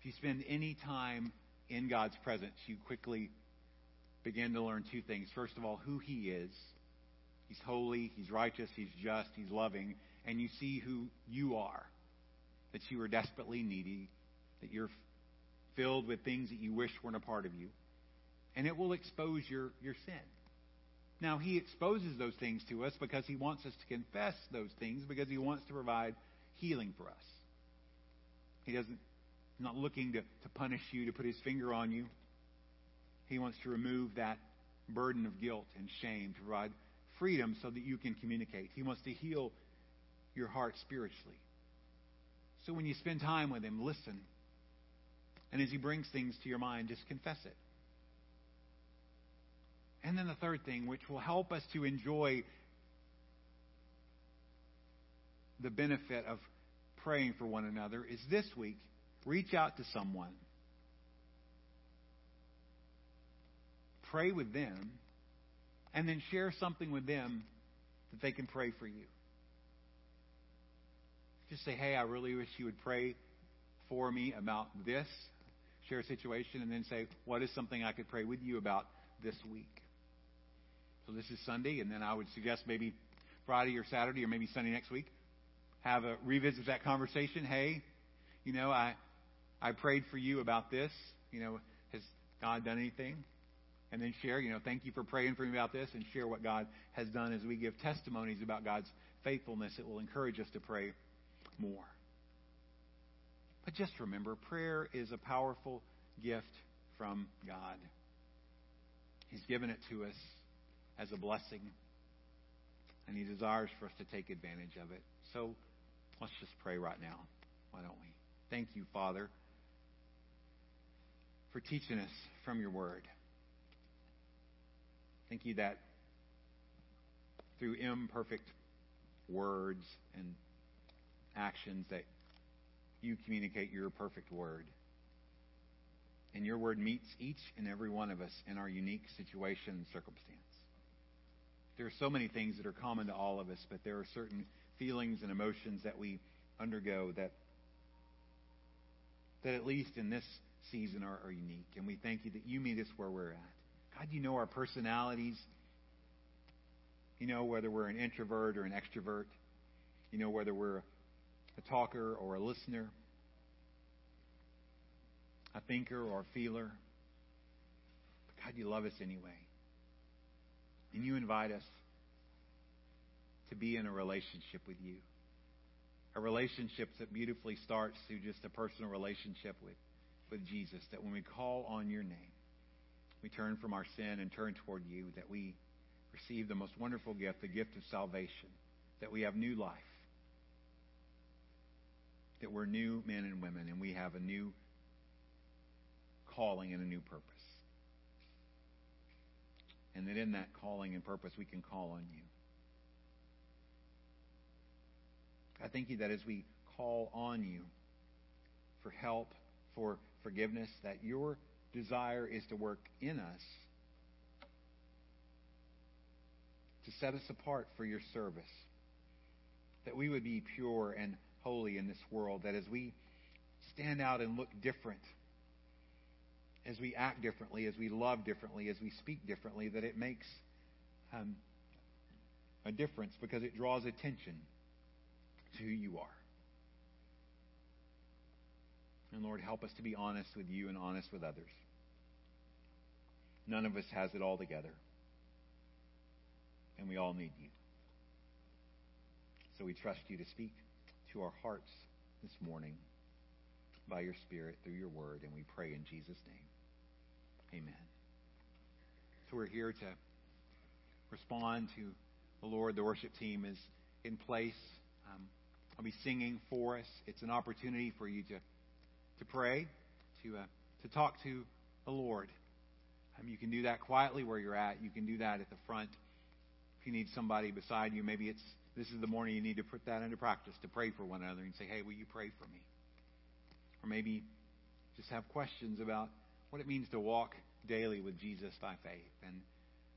If you spend any time in God's presence, you quickly begin to learn two things. First of all, who He is. He's holy, He's righteous, He's just, He's loving, and you see who you are. That you are desperately needy, that you're filled with things that you wish weren't a part of you. And it will expose your, your sin. Now, He exposes those things to us because He wants us to confess those things because He wants to provide healing for us. He doesn't, not looking to, to punish you, to put His finger on you. He wants to remove that burden of guilt and shame, to provide freedom so that you can communicate. He wants to heal your heart spiritually. So when you spend time with Him, listen. And as He brings things to your mind, just confess it. And then the third thing, which will help us to enjoy the benefit of praying for one another, is this week reach out to someone. Pray with them, and then share something with them that they can pray for you. Just say, hey, I really wish you would pray for me about this. Share a situation, and then say, what is something I could pray with you about this week? So this is Sunday, and then I would suggest maybe Friday or Saturday or maybe Sunday next week. Have a revisit that conversation. Hey, you know, I I prayed for you about this. You know, has God done anything? And then share, you know, thank you for praying for me about this and share what God has done as we give testimonies about God's faithfulness. It will encourage us to pray more. But just remember, prayer is a powerful gift from God. He's given it to us as a blessing, and He desires for us to take advantage of it. So let's just pray right now. Why don't we? Thank you, Father, for teaching us from your word. Thank you that through imperfect words and actions that you communicate your perfect word. And your word meets each and every one of us in our unique situation and circumstance. There are so many things that are common to all of us, but there are certain feelings and emotions that we undergo that that at least in this season are, are unique. And we thank you that you meet us where we're at. God, you know our personalities. You know whether we're an introvert or an extrovert. You know whether we're a talker or a listener, a thinker or a feeler. But God, you love us anyway. And you invite us to be in a relationship with you. A relationship that beautifully starts through just a personal relationship with, with Jesus. That when we call on your name, we turn from our sin and turn toward you. That we receive the most wonderful gift, the gift of salvation. That we have new life. That we're new men and women and we have a new calling and a new purpose. And that in that calling and purpose, we can call on you. I thank you that as we call on you for help, for forgiveness, that your desire is to work in us to set us apart for your service. That we would be pure and holy in this world. That as we stand out and look different, as we act differently, as we love differently, as we speak differently, that it makes um, a difference because it draws attention to who you are. And Lord, help us to be honest with you and honest with others. None of us has it all together. And we all need you. So we trust you to speak to our hearts this morning by your Spirit through your word. And we pray in Jesus' name. Amen. So we're here to respond to the Lord. The worship team is in place. Um, I'll be singing for us. It's an opportunity for you to to pray, to uh, to talk to the Lord. Um, you can do that quietly where you're at. You can do that at the front. If you need somebody beside you, maybe it's this is the morning you need to put that into practice to pray for one another and say, "Hey, will you pray for me?" Or maybe just have questions about what it means to walk daily with Jesus by faith. And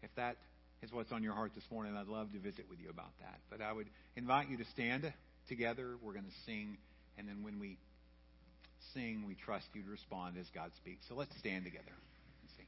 if that is what's on your heart this morning, I'd love to visit with you about that. But I would invite you to stand together. We're going to sing, and then when we sing, we trust you to respond as God speaks. So let's stand together and sing.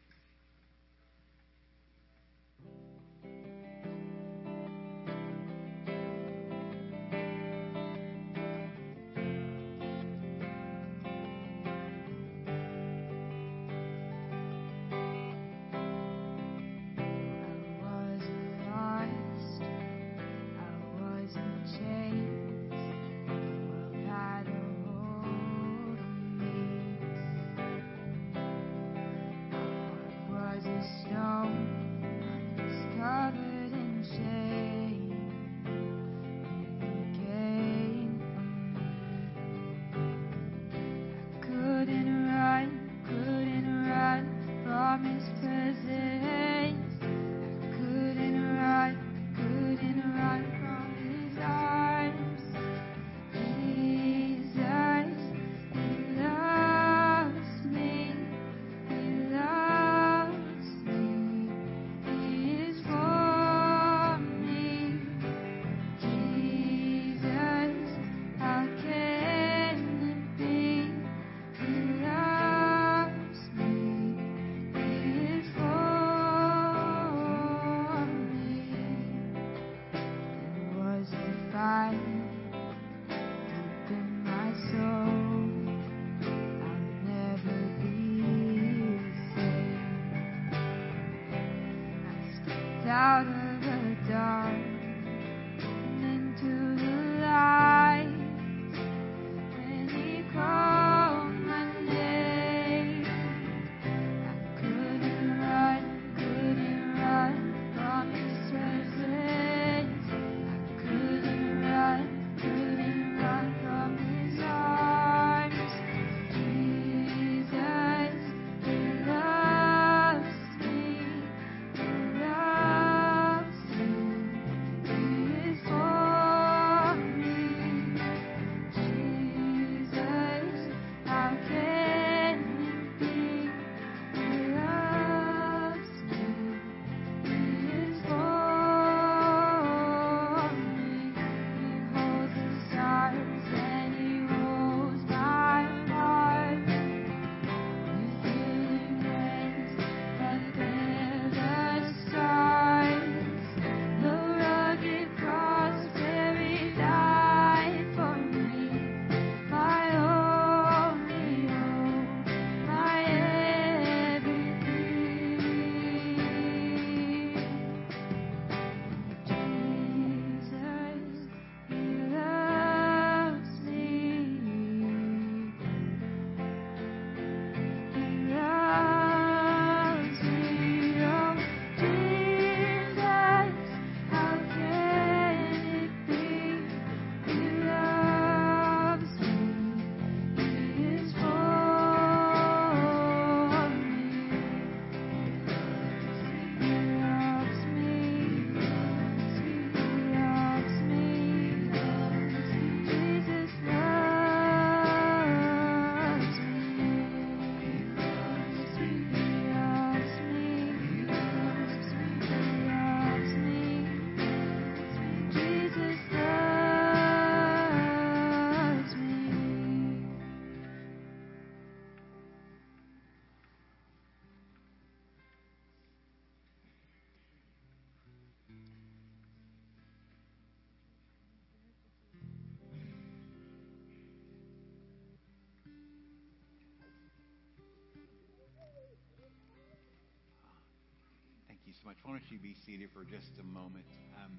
Much. Why don't you be seated for just a moment? Um,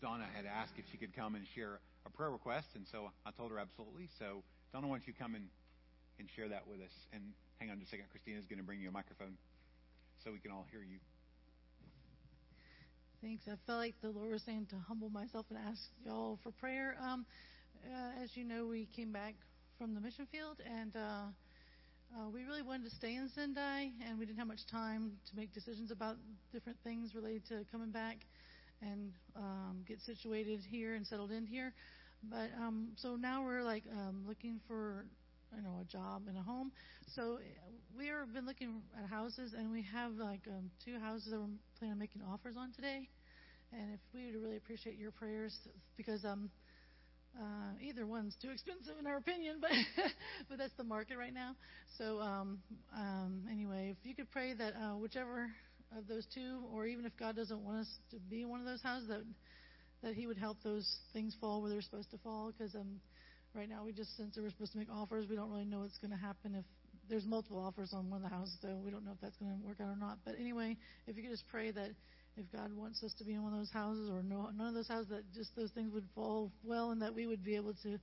Donna had asked if she could come and share a prayer request, and so I told her absolutely. So, Donna, why don't you come and, and share that with us? And hang on just a second. Christina's going to bring you a microphone so we can all hear you. Thanks. I felt like the Lord was saying to humble myself and ask y'all for prayer. Um, uh, as you know, we came back from the mission field, and uh, uh, we really wanted to stay in Sendai, and we didn't have much time to make decisions about different things related to coming back and um, get situated here and settled in here. But um, so now we're like um, looking for you know a job and a home. So uh, we have been looking at houses, and we have like um, two houses that we're planning on making offers on today. And if we would really appreciate your prayers, because um, uh, either one's too expensive in our opinion, but [laughs] but that's the market right now. So um, um, anyway, if you could pray that uh, whichever of those two, or even if God doesn't want us to be in one of those houses, that that He would help those things fall where they're supposed to fall. Because um, right now we just since we're supposed to make offers, we don't really know what's going to happen if there's multiple offers on one of the houses, so we don't know if that's going to work out or not. But anyway, if you could just pray that if God wants us to be in one of those houses or no, none of those houses, that just those things would fall well and that we would be able to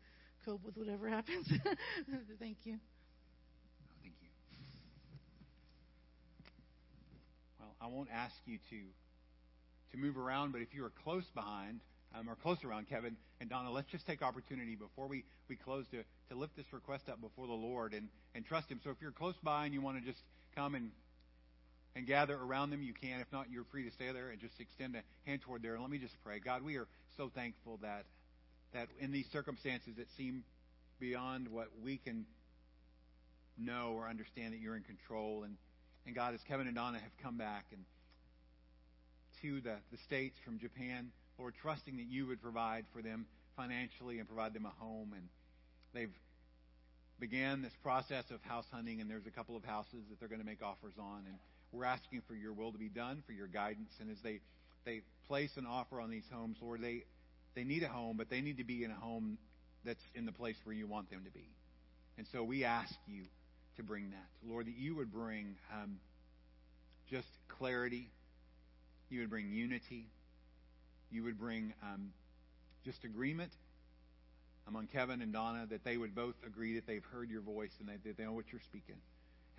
cope with whatever [laughs] happens. Thank you. Oh, thank you. Well, I won't ask you to to move around, but if you are close behind um, or close around Kevin and Donna, let's just take opportunity before we, we close to, to lift this request up before the Lord and, and trust Him. So if you're close by and you want to just come and and gather around them, you can. If not, you're free to stay there and just extend a hand toward there. And let me just pray. God, we are so thankful that that in these circumstances that seem beyond what we can know or understand that you're in control. And, and God, as Kevin and Donna have come back and to the, the States from Japan, Lord, trusting that you would provide for them financially and provide them a home. And they've began this process of house hunting, and there's a couple of houses that they're going to make offers on. And we're asking for your will to be done, for your guidance. And as they, they place an offer on these homes, Lord, they, they need a home, but they need to be in a home that's in the place where you want them to be. And so we ask you to bring that. Lord, that you would bring um, just clarity, you would bring unity, you would bring um, just agreement among Kevin and Donna, that they would both agree that they've heard your voice and that they know what you're speaking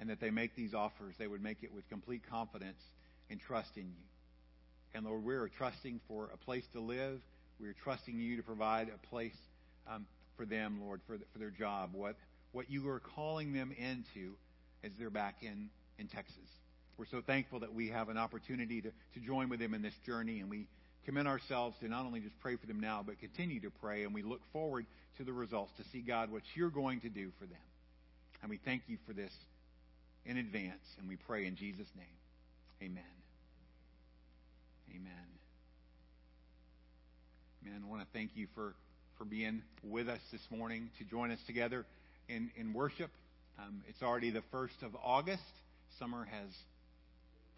and that they make these offers, they would make it with complete confidence and trust in you. And Lord, we are trusting for a place to live. We are trusting you to provide a place um, for them, Lord, for, the, for their job, what, what you are calling them into as they're back in, in Texas. We're so thankful that we have an opportunity to, to join with them in this journey, and we commit ourselves to not only just pray for them now, but continue to pray, and we look forward to the results to see, God, what you're going to do for them. And we thank you for this in advance, and we pray in Jesus' name. Amen. Amen. Amen. I want to thank you for, for being with us this morning to join us together in, in worship. Um, it's already the 1st of August. Summer has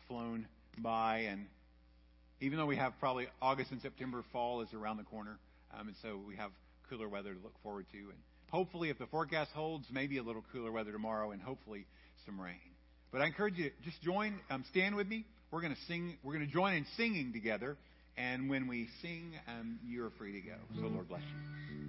flown by, and even though we have probably August and September, fall is around the corner. Um, and so we have cooler weather to look forward to. And hopefully, if the forecast holds, maybe a little cooler weather tomorrow, and hopefully some rain. But I encourage you to just join, um, stand with me. We're going to sing. We're going to join in singing together. And when we sing, um, you're free to go. So Lord bless you.